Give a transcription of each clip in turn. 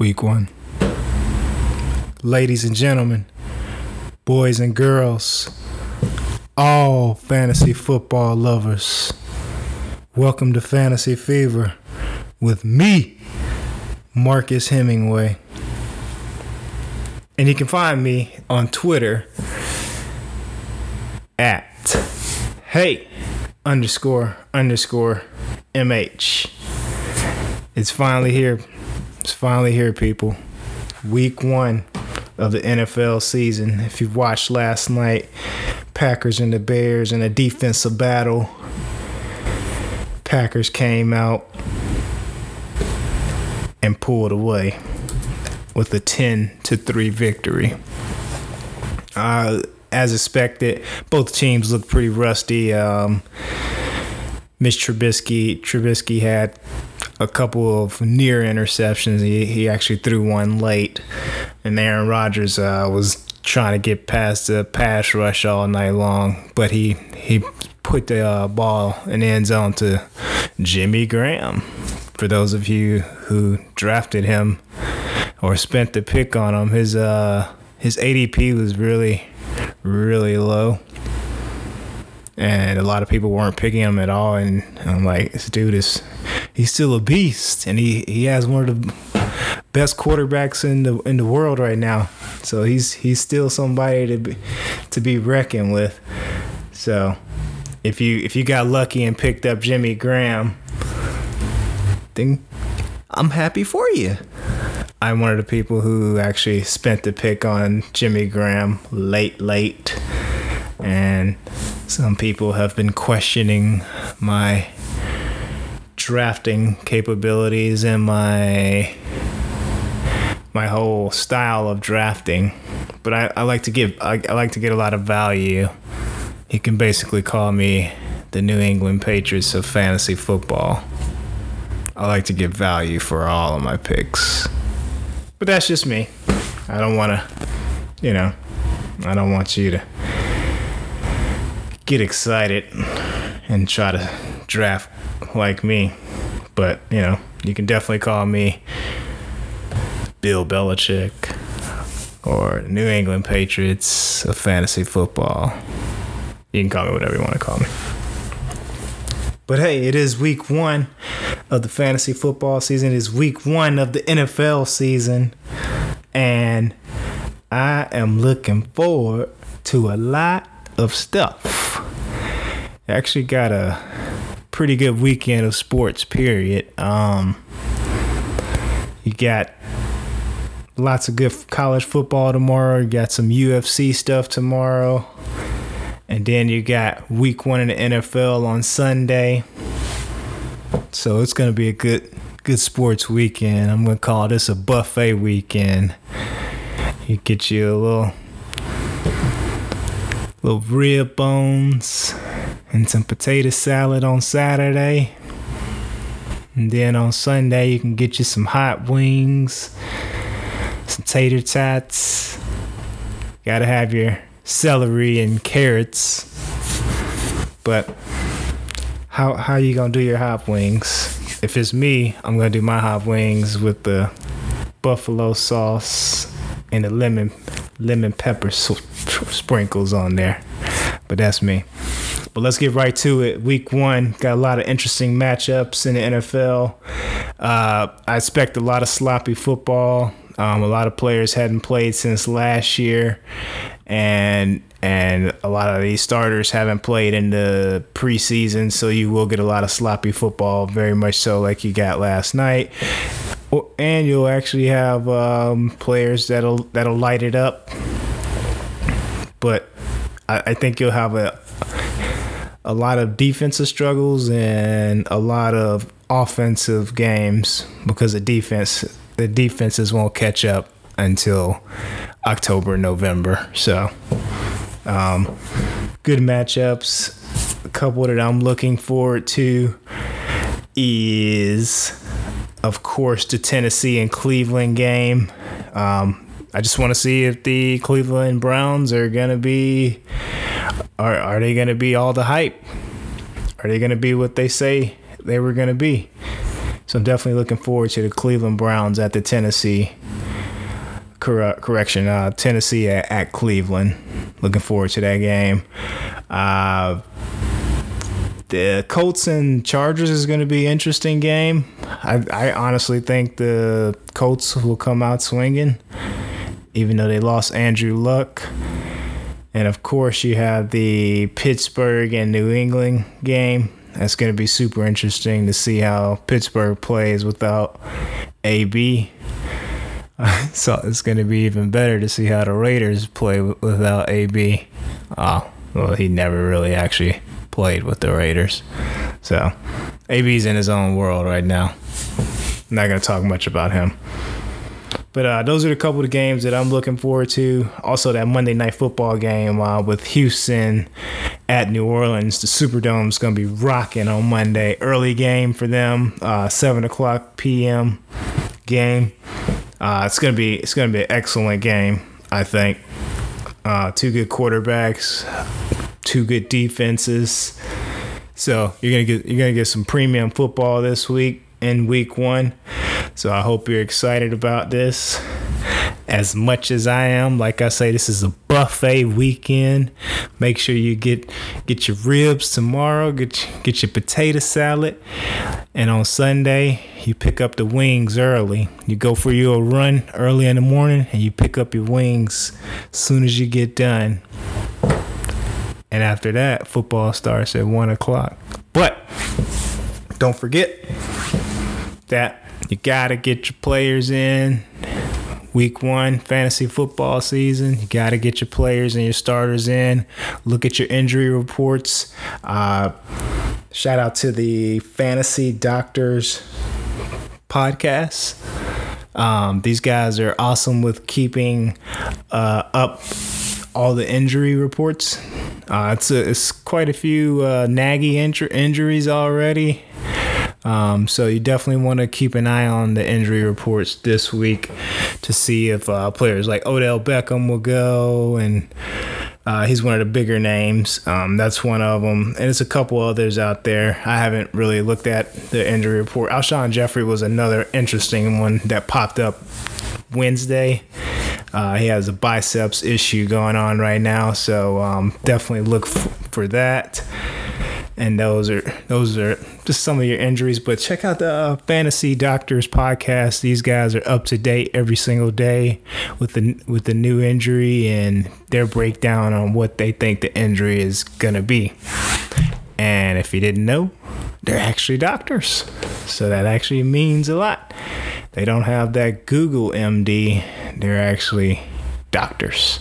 week one. Ladies and gentlemen, boys and girls, all fantasy football lovers, welcome to Fantasy Fever with me, Marcus Hemingway. And you can find me on Twitter at hey underscore underscore mh. It's finally here. It's finally here, people. Week one of the NFL season. If you've watched last night, Packers and the Bears in a defensive battle, Packers came out and pulled away with a 10 to 3 victory. Uh, as expected, both teams looked pretty rusty. Um, Mitch Trubisky Trubisky had a couple of near interceptions. He he actually threw one late, and Aaron Rodgers uh, was trying to get past the pass rush all night long, but he he put the uh, ball in the end zone to Jimmy Graham. For those of you who drafted him or spent the pick on him, his uh his ADP was really really low and a lot of people weren't picking him at all. And I'm like, this dude is he's still a beast, and he he has one of the best quarterbacks in the in the world right now. So he's he's still somebody to be to be reckoned with. So if you if you got lucky and picked up Jimmy Graham, then I'm happy for you. I'm one of the people who actually spent the pick on Jimmy Graham late, late. And some people have been questioning my drafting capabilities and my my whole style of drafting. But I, I like to give I, I like to get a lot of value. You can basically call me the New England Patriots of fantasy football. I like to get value for all of my picks. But that's just me. I don't want to, you know, I don't want you to get excited and try to draft like me. But, you know, you can definitely call me Bill Belichick or New England Patriots of fantasy football. You can call me whatever you want to call me. But hey, it is week one of the fantasy football season. It is week one of the NFL season. And I am looking forward to a lot of stuff I actually got a pretty good weekend of sports. Period. Um, you got lots of good college football tomorrow. You got some UFC stuff tomorrow, and then you got week one in the NFL on Sunday. So it's gonna be a good good sports weekend. I'm gonna call this a buffet weekend. You get you a little little rib bones and some potato salad on Saturday. And then on Sunday, you can get you some hot wings, some tater tots. Gotta have your celery and carrots. But how how you gonna do your hot wings? If it's me, I'm gonna do my hot wings with the buffalo sauce and the lemon lemon pepper sprinkles on there. But that's me. But let's get right to it. Week one got a lot of interesting matchups in the NFL. Uh, I expect a lot of sloppy football. Um, a lot of players hadn't played since last year, and and a lot of these starters haven't played in the preseason, so you will get a lot of sloppy football, very much so like you got last night. And you'll actually have um, players that'll that'll light it up, but I, I think you'll have a a lot of defensive struggles and a lot of offensive games because the defense the defenses won't catch up until October November. So um, good matchups. A couple that I'm looking forward to is of course the Tennessee and Cleveland game. Um, I just want to see if the Cleveland Browns are gonna be are are they gonna be all the hype? Are they gonna be what they say they were gonna be? So I'm definitely looking forward to the Cleveland Browns at the Tennessee. Cor- correction, uh, Tennessee at, at, Cleveland. Looking forward to that game. Uh, the Colts and Chargers is going to be an interesting game. I, I honestly think the Colts will come out swinging, even though they lost Andrew Luck. And of course, you have the Pittsburgh and New England game. That's going to be super interesting to see how Pittsburgh plays without AB. so it's going to be even better to see how the Raiders play without AB. Oh, ah, well, he never really actually played with the Raiders. So AB's in his own world right now. I'm not going to talk much about him. But uh, those are a couple of games that I'm looking forward to. Also, that Monday night football game uh, with Houston at New Orleans. The Superdome is going to be rocking on Monday. Early game for them, uh, seven o'clock p.m. game. Uh, it's gonna be it's gonna be an excellent game. I think. Uh, two good quarterbacks, two good defenses. So you're gonna get you're gonna get some premium football this week in week one. So I hope you're excited about this as much as I am. Like I say, this is a buffet weekend. Make sure you get get your ribs tomorrow. Get get your potato salad, and on Sunday you pick up the wings early. You go for your run early in the morning, and you pick up your wings as soon as you get done. And after that, football starts at one o'clock. But don't forget that you gotta get your players in. Week one fantasy football season. You got to get your players and your starters in. Look at your injury reports. Uh, shout out to the Fantasy Doctors podcast. Um, these guys are awesome with keeping uh, up all the injury reports. Uh, it's a, it's quite a few uh, naggy inju- injuries already. Um, so you definitely want to keep an eye on the injury reports this week to see if uh, players like Odell Beckham will go, and uh, he's one of the bigger names. Um, that's one of them, and it's a couple others out there. I haven't really looked at the injury report. Alshon Jeffery was another interesting one that popped up Wednesday. Uh, he has a biceps issue going on right now, so um, definitely look f- for that and those are those are just some of your injuries. But check out the uh, Fantasy Doctors podcast. These guys are up to date every single day with the with the new injury and their breakdown on what they think the injury is gonna be. And if you didn't know, they're actually doctors, so that actually means a lot. They don't have that Google MD. They're actually doctors.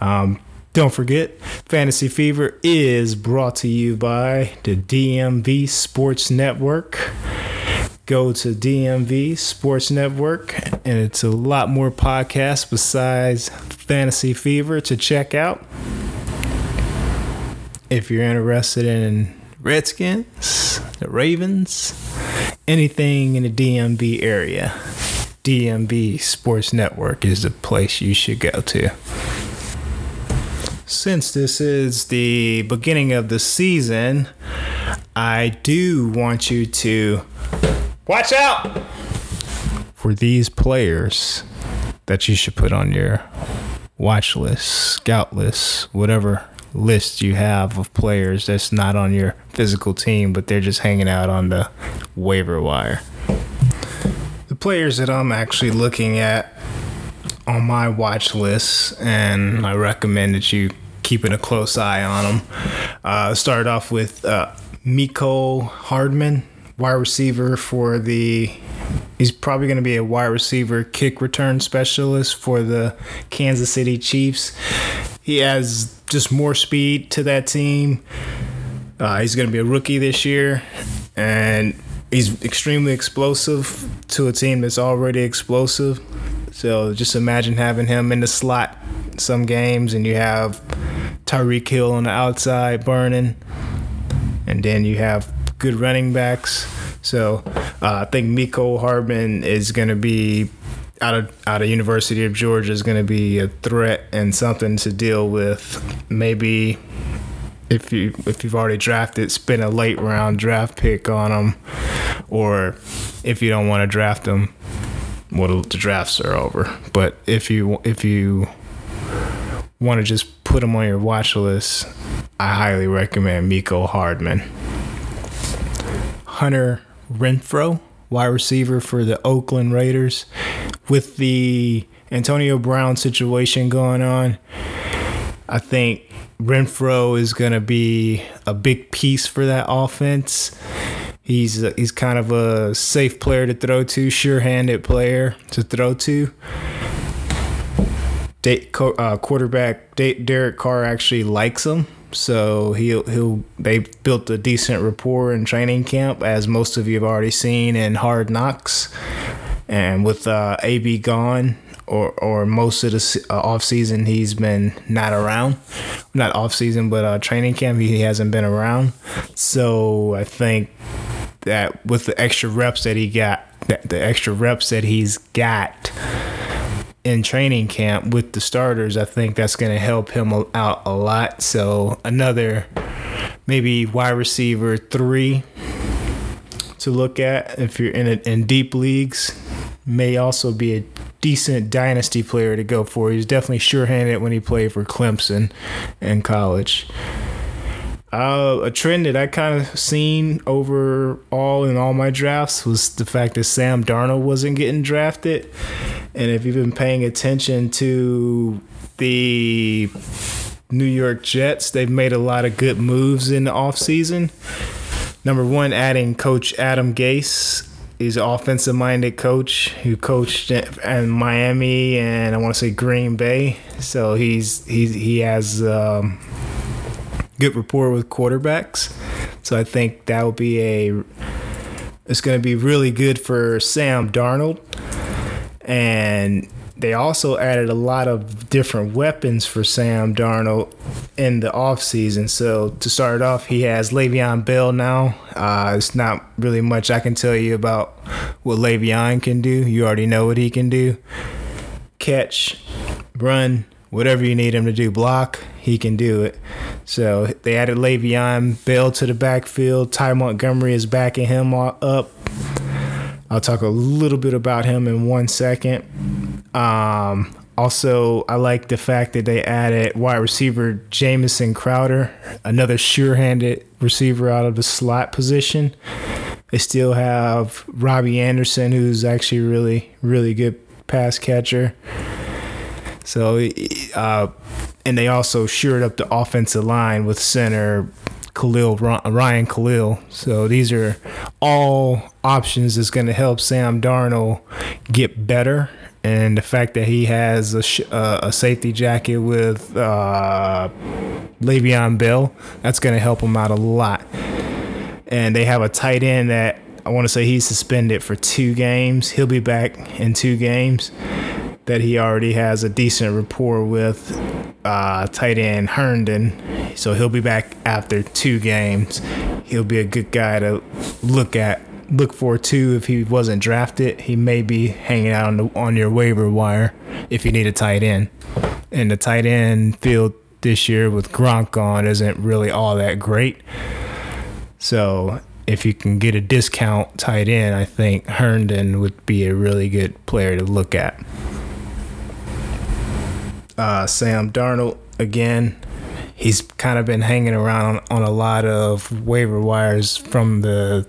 Um, don't forget, Fantasy Fever is brought to you by the DMV Sports Network. Go to DMV Sports Network, and it's a lot more podcasts besides Fantasy Fever to check out. If you're interested in Redskins, the Ravens, anything in the DMV area, DMV Sports Network is the place you should go to since this is the beginning of the season, I do want you to watch out for these players that you should put on your watch list, scout list, whatever list you have of players that's not on your physical team, but they're just hanging out on the waiver wire. The players that I'm actually looking at on my watch list, and I recommend that you keeping a close eye on them. Uh, started off with uh, Mecole Hardman, wide receiver for the. He's probably going to be a wide receiver kick return specialist for the Kansas City Chiefs. He has just more speed to that team. Uh, he's going to be a rookie this year, and he's extremely explosive to a team that's already explosive. So just imagine having him in the slot some games, and you have Tyreek Hill on the outside burning, and then you have good running backs. So uh, I think Mecole Hardman is going to be out of out of University of Georgia is going to be a threat and something to deal with. Maybe if you if you've already drafted, spend a late round draft pick on them, or if you don't want to draft them, well, the drafts are over. But if you if you want to just put them on your watch list, I highly recommend Mecole Hardman. Hunter Renfrow, wide receiver for the Oakland Raiders, with the Antonio Brown situation going on. I think Renfrow is going to be a big piece for that offense. He's he's kind of a safe player to throw to, sure-handed player to throw to. Uh, quarterback Derek Carr actually likes him, so he'll he'll they built a decent rapport in training camp, as most of you have already seen in Hard Knocks. And with uh, AB gone, or or most of the uh, off season he's been not around, not off season but uh, training camp he hasn't been around. So I think that with the extra reps that he got, that the extra reps that he's got in training camp with the starters, I think that's going to help him out a lot. So another maybe wide receiver three to look at if you're in a, in deep leagues may also be a decent dynasty player to go for. He's definitely sure-handed when he played for Clemson in college. Uh, a trend that I kind of seen overall in all my drafts was the fact that Sam Darnold wasn't getting drafted. And if you've been paying attention to the New York Jets, they've made a lot of good moves in the offseason. Number one, adding Coach Adam Gase he's an offensive minded coach who coached in Miami and I want to say Green Bay. So he's he's he has um, good rapport with quarterbacks. So I think that will be a it's going to be really good for Sam Darnold. And they also added a lot of different weapons for Sam Darnold in the offseason. So to start off, he has Le'Veon Bell now. Uh, it's not really much I can tell you about what Le'Veon can do. You already know what he can do. Catch, run, whatever you need him to do, block, he can do it. So they added Le'Veon Bell to the backfield. Ty Montgomery is backing him up. I'll talk a little bit about him in one second. Um, also, I like the fact that they added wide receiver Jamison Crowder, another sure-handed receiver out of the slot position. They still have Robbie Anderson, who's actually really, really good pass catcher. So, uh, and they also shored up the offensive line with center Kalil Ryan Kalil. So these are all options that's going to help Sam Darnold get better and the fact that he has a, sh- uh, a safety jacket with uh, Le'Veon Bell, that's going to help him out a lot. And they have a tight end that I want to say he's suspended for two games. He'll be back in two games. That he already has a decent rapport with uh, tight end Herndon, so he'll be back after two games. He'll be a good guy to look at look for too if he wasn't drafted. He may be hanging out on, the, on your waiver wire if you need a tight end. And the tight end field this year with Gronk on isn't really all that great. So if you can get a discount tight end, I think Herndon would be a really good player to look at. Uh, Sam Darnold again. He's kind of been hanging around on a lot of waiver wires from the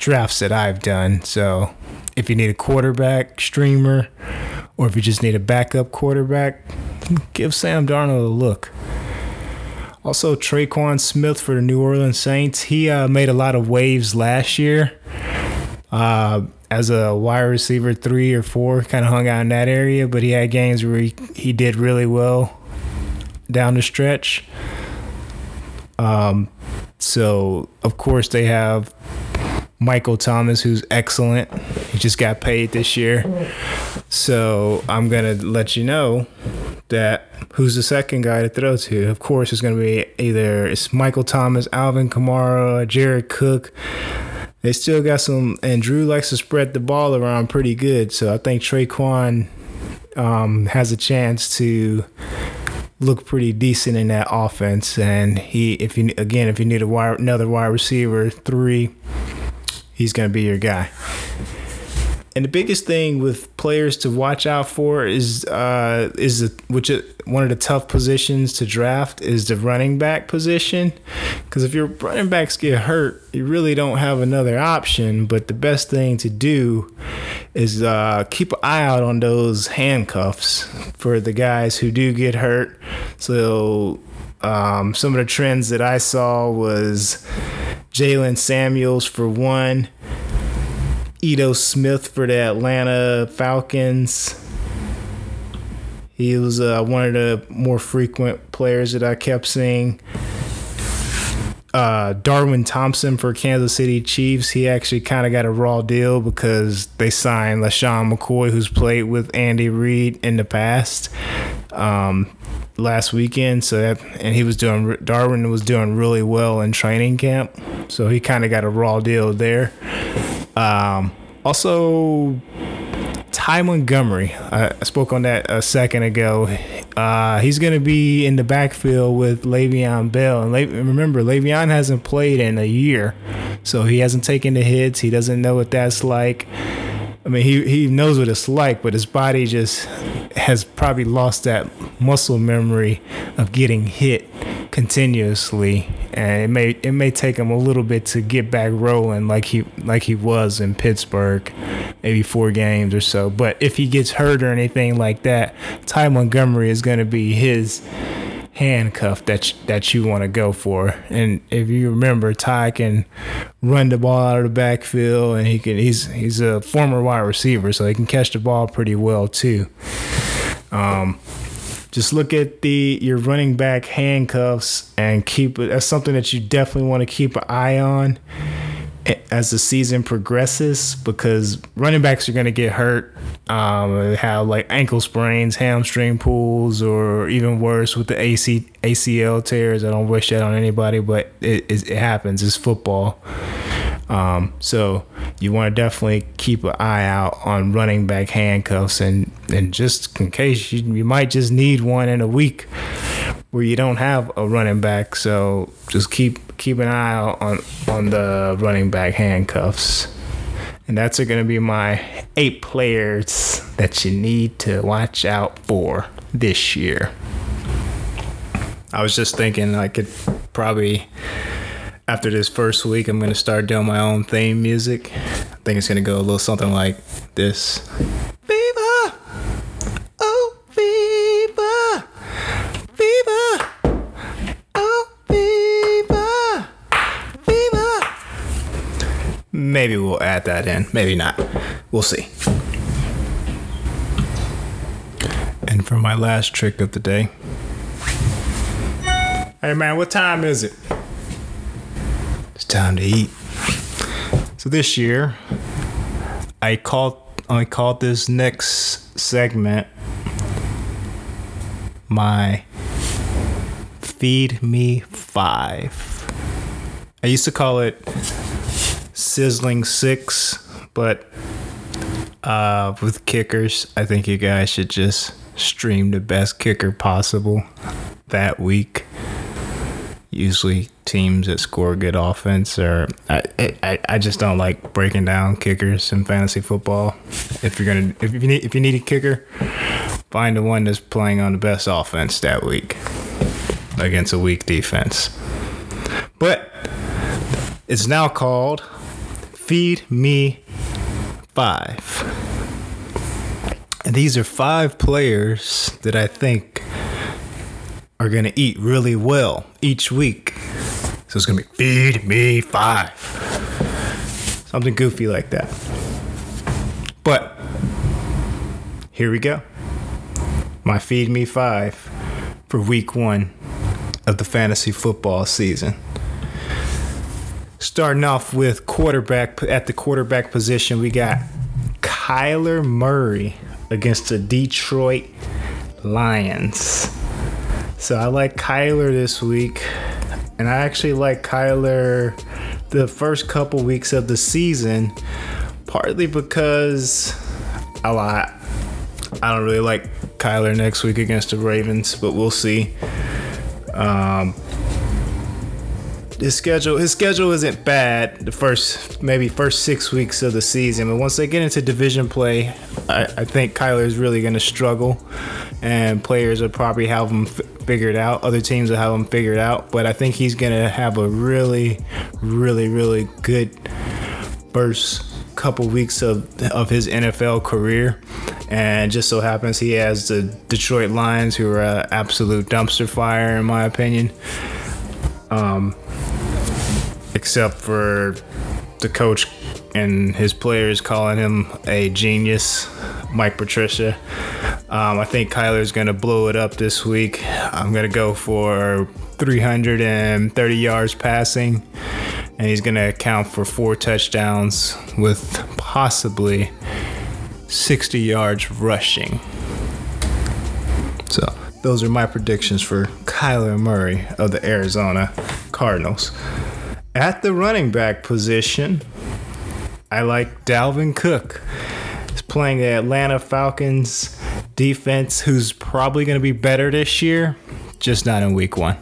drafts that I've done. So if you need a quarterback streamer or if you just need a backup quarterback, give Sam Darnold a look. Also, Tre'Quan Smith for the New Orleans Saints. He uh, made a lot of waves last year uh, as a wide receiver, three or four, kind of hung out in that area, but he had games where he, he did really well down the stretch. Um, so, of course, they have Michael Thomas, who's excellent. He just got paid this year. So I'm going to let you know that who's the second guy to throw to. Of course, it's going to be either it's Michael Thomas, Alvin Kamara, Jared Cook. They still got some, and Drew likes to spread the ball around pretty good. So I think Tre'Quan um, has a chance to look pretty decent in that offense. And he, if you again, if you need a wide, another wide receiver three, he's going to be your guy. And the biggest thing with players to watch out for is uh, is the, which one of the tough positions to draft is the running back position, because if your running backs get hurt, you really don't have another option. But the best thing to do is uh, keep an eye out on those handcuffs for the guys who do get hurt. So um, some of the trends that I saw was Jaylen Samuels for one. Ito Smith for the Atlanta Falcons. He was uh, one of the more frequent players that I kept seeing. Uh, Darwin Thompson for Kansas City Chiefs. He actually kind of got a raw deal because they signed LeSean McCoy, who's played with Andy Reid in the past. Um, last weekend. So that, and he was doing Darwin was doing really well in training camp. So he kind of got a raw deal there. Um, also, Ty Montgomery. I, spoke on that a second ago. Uh, he's going to be in the backfield with Le'Veon Bell. And Le- remember, Le'Veon hasn't played in a year, so he hasn't taken the hits. He doesn't know what that's like. I mean, he, he knows what it's like, but his body just has probably lost that muscle memory of getting hit continuously, and it may it may take him a little bit to get back rolling like he like he was in Pittsburgh, maybe four games or so. But if he gets hurt or anything like that, Ty Montgomery is going to be his handcuff that that you want to go for. And if you remember, Ty can run the ball out of the backfield, and he can he's he's a former wide receiver, so he can catch the ball pretty well too. Um, just look at the your running back handcuffs and keep it. That's something that you definitely want to keep an eye on as the season progresses because running backs are going to get hurt, um, have like ankle sprains, hamstring pulls, or even worse with the AC, ACL tears. I don't wish that on anybody, but it, it, it happens. It's football. Um, so you want to definitely keep an eye out on running back handcuffs and, and just in case you, you might just need one in a week where you don't have a running back. So just keep keep an eye out on on the running back handcuffs. And that's going to be my eight players that you need to watch out for this year. I was just thinking I could probably after this first week I'm going to start doing my own theme music. I think it's going to go a little something like this. We'll add that in. Maybe not. We'll see. And for my last trick of the day. Hey man, what time is it? It's time to eat. So this year, I called I called this next segment my Feed Me Five. I used to call it sizzling six, but uh, with kickers, I think you guys should just stream the best kicker possible that week. Usually, teams that score good offense, or I, I, I just don't like breaking down kickers in fantasy football. If you're gonna, if you need, if you need a kicker, find the one that's playing on the best offense that week against a weak defense. But it's now called Feed Me Five. And these are five players that I think are going to eat really well each week. So it's going to be Feed Me Five. Something goofy like that. But here we go. My Feed Me Five for week one of the fantasy football season. Starting off with quarterback at the quarterback position, we got Kyler Murray against the Detroit Lions. So I like Kyler this week, and I actually like Kyler the first couple weeks of the season, partly because I I don't really like Kyler next week against the Ravens, but we'll see. Um, his schedule his schedule isn't bad the first maybe first six weeks of the season but once they get into division play i, I think kyler is really going to struggle and players will probably have him f- figured out other teams will have him figured out but i think he's going to have a really really really good first couple weeks of, of his nfl career and just so happens he has the detroit lions who are an absolute dumpster fire in my opinion. Um, except for the coach and his players calling him a genius, Mike Patricia. Um, I think Kyler's going to blow it up this week. I'm going to go for 330 yards passing, and he's going to account for four touchdowns with possibly 60 yards rushing. So, those are my predictions for Kyler Murray of the Arizona Cardinals. At the running back position, I like Dalvin Cook. He's playing the Atlanta Falcons defense, who's probably going to be better this year, just not in week one.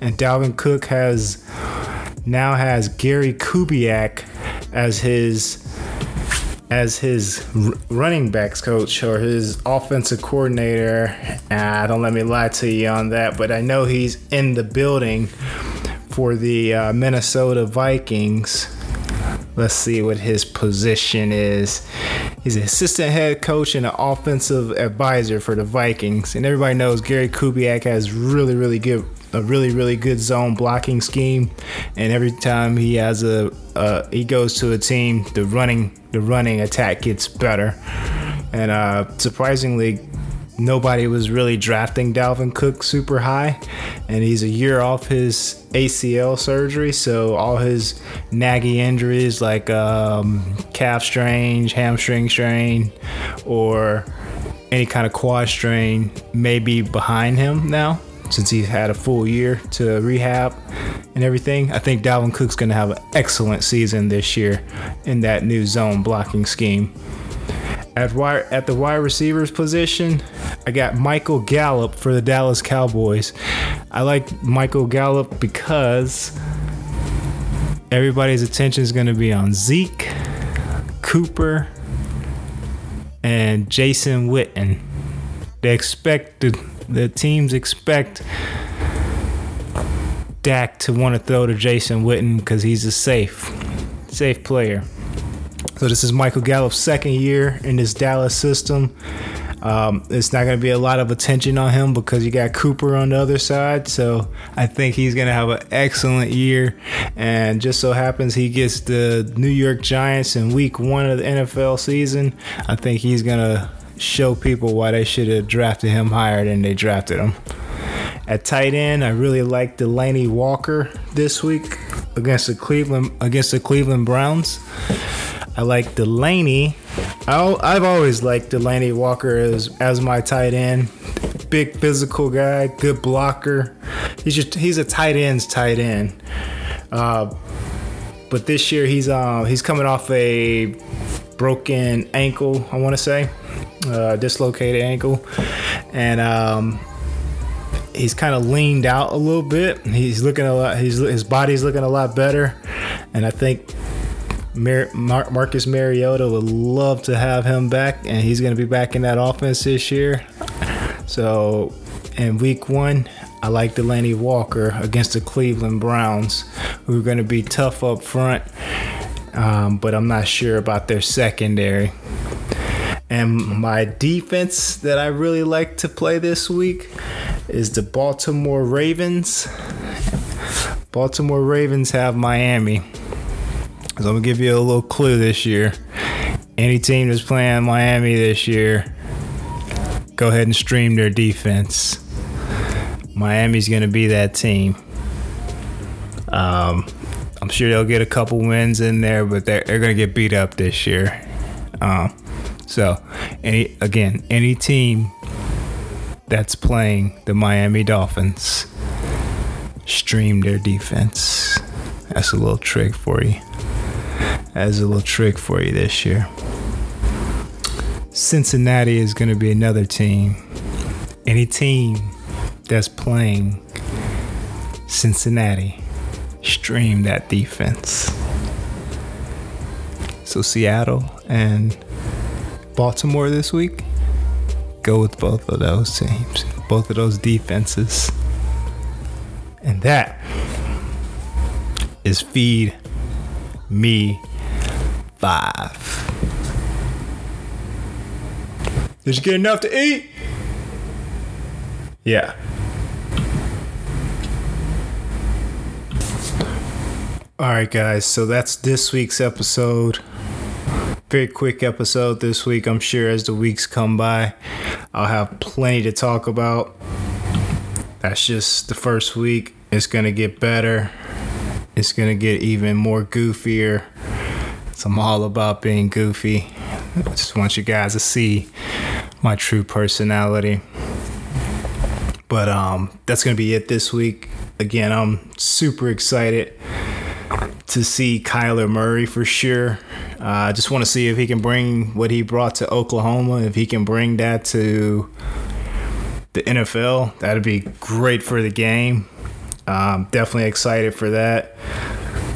And Dalvin Cook has now has Gary Kubiak as his as his running backs coach or his offensive coordinator. Ah, don't let me lie to you on that, but I know he's in the building for the uh, Minnesota Vikings. Let's see what his position is. He's an assistant head coach and an offensive advisor for the Vikings. And everybody knows Gary Kubiak has really, really good a really really good zone blocking scheme and every time he has a uh, he goes to a team the running the running attack gets better and uh, surprisingly nobody was really drafting Dalvin Cook super high, and he's a year off his ACL surgery, so all his naggy injuries like um, calf strain, hamstring strain, or any kind of quad strain may be behind him now since he's had a full year to rehab and everything. I think Dalvin Cook's going to have an excellent season this year in that new zone blocking scheme. At at the wide receivers position, I got Michael Gallup for the Dallas Cowboys. I like Michael Gallup because everybody's attention is going to be on Zeke, Cooper, and Jason Witten. They expect the, the teams expect Dak to want to throw to Jason Witten because he's a safe, safe player. So this is Michael Gallup's second year in this Dallas system. Um, it's not going to be a lot of attention on him because you got Cooper on the other side. So I think he's going to have an excellent year. And just so happens he gets the New York Giants in week one of the NFL season. I think he's going to show people why they should have drafted him higher than they drafted him. At tight end, I really like Delanie Walker this week against the Cleveland against the Cleveland Browns. I like Delanie. i have always liked Delanie Walker as as my tight end. Big physical guy, good blocker. He's just he's a tight end's tight end. Uh, but this year he's uh, he's coming off a broken ankle. I want to say uh, dislocated ankle, and um, he's kind of leaned out a little bit. He's looking a lot. He's his body's looking a lot better, and I think Mar- Mar- Marcus Mariota would love to have him back, and he's going to be back in that offense this year. So, in week one, I like Delanie Walker against the Cleveland Browns, who are going to be tough up front, um, but I'm not sure about their secondary. And my defense that I really like to play this week is the Baltimore Ravens. Baltimore Ravens have Miami. So I'm gonna give you a little clue this year. Any team that's playing Miami this year, go ahead and stream their defense. Miami's gonna be that team. Um, I'm sure they'll get a couple wins in there, but they're, they're gonna get beat up this year. Um, so, any again, any team that's playing the Miami Dolphins, stream their defense. That's a little trick for you as a little trick for you this year. Cincinnati is going to be another team. Any team that's playing Cincinnati, stream that defense. So Seattle and Baltimore this week, go with both of those teams, both of those defenses. And that is feed me five. Did you get enough to eat? Yeah. All right, guys. So that's this week's episode. Very quick episode this week. I'm sure as the weeks come by, I'll have plenty to talk about. That's just the first week. It's going to get better. It's to get even more goofier. So I'm all about being goofy. I just want you guys to see my true personality. But um, that's to be it this week. Again, I'm super excited to see Kyler Murray for sure. Uh, I uh, just want to see if he can bring what he brought to Oklahoma, if he can bring that to the NFL. That'd be great for the game. Um, definitely excited for that.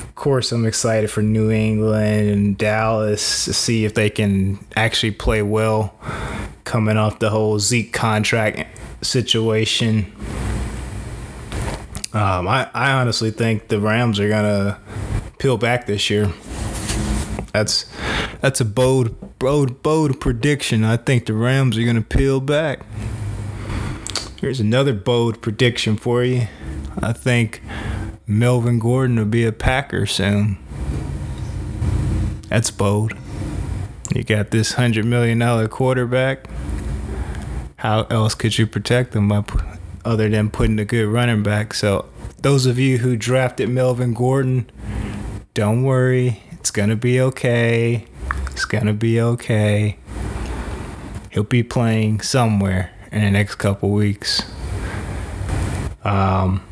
Of course, I'm excited for New England and Dallas to see if they can actually play well coming off the whole Zeke contract situation. Um, I, I honestly think the Rams are gonna peel back this year. That's that's a bold bold bold prediction. I think the Rams are gonna peel back. Here's another bold prediction for you. I think Melvin Gordon will be a Packer soon. That's bold. You got this hundred million dollar quarterback. How else could you protect him by, other than putting a good running back? So those of you who drafted Melvin Gordon don't worry, it's gonna be okay. It's gonna be okay. He'll be playing somewhere in the next couple weeks. Um,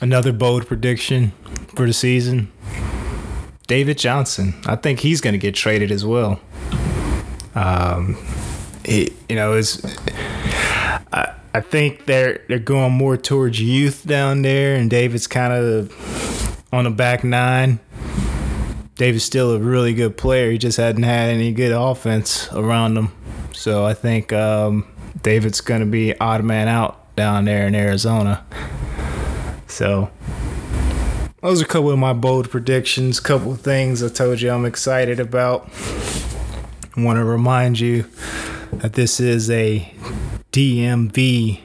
another bold prediction for the season David Johnson. I think he's going to get traded as well. Um, he, you know, is I, I think they're they're going more towards youth down there, and David's kind of on the back nine. David's still a really good player. He just hadn't had any good offense around him. So I think um, David's going to be odd man out down there in Arizona. So those are a couple of my bold predictions, couple of things I told you I'm excited about. I want to remind you that this is a DMV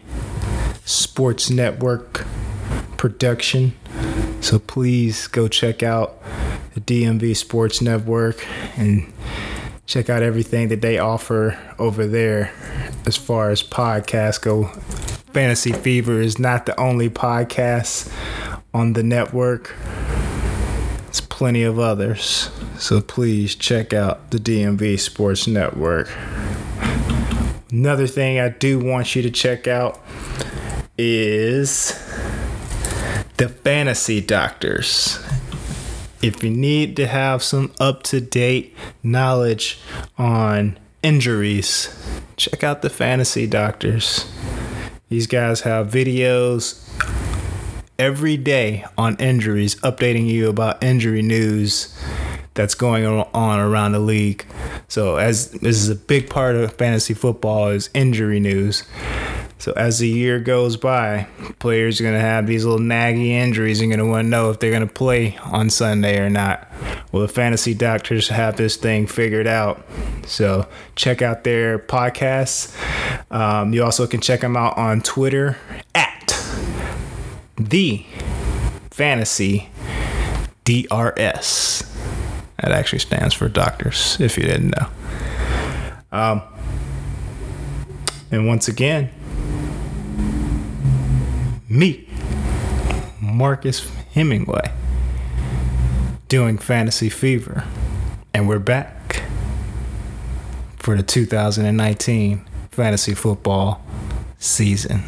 Sports Network production. So please go check out the DMV Sports Network and check out everything that they offer over there as far as podcasts go. Fantasy Fever is not the only podcast on the network. It's plenty of others. So please check out the DMV Sports Network. Another thing I do want you to check out is the Fantasy Doctors if you need to have some up to date knowledge on injuries, check out the Fantasy Doctors. These guys have videos every day on injuries, updating you about injury news that's going on around the league. So, as this is a big part of fantasy football, is injury news. So as the year goes by, players are going to have these little naggy injuries and going to want to know if they're going to play on Sunday or not. Well, the fantasy doctors have this thing figured out. So check out their podcasts. Um, you also can check them out on Twitter at the fantasy DRS. That actually stands for doctors, if you didn't know. Um, and once again, me, Marcus Hemingway, doing Fantasy Fever. And we're back for the 2019 fantasy football season.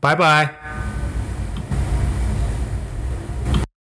Bye bye.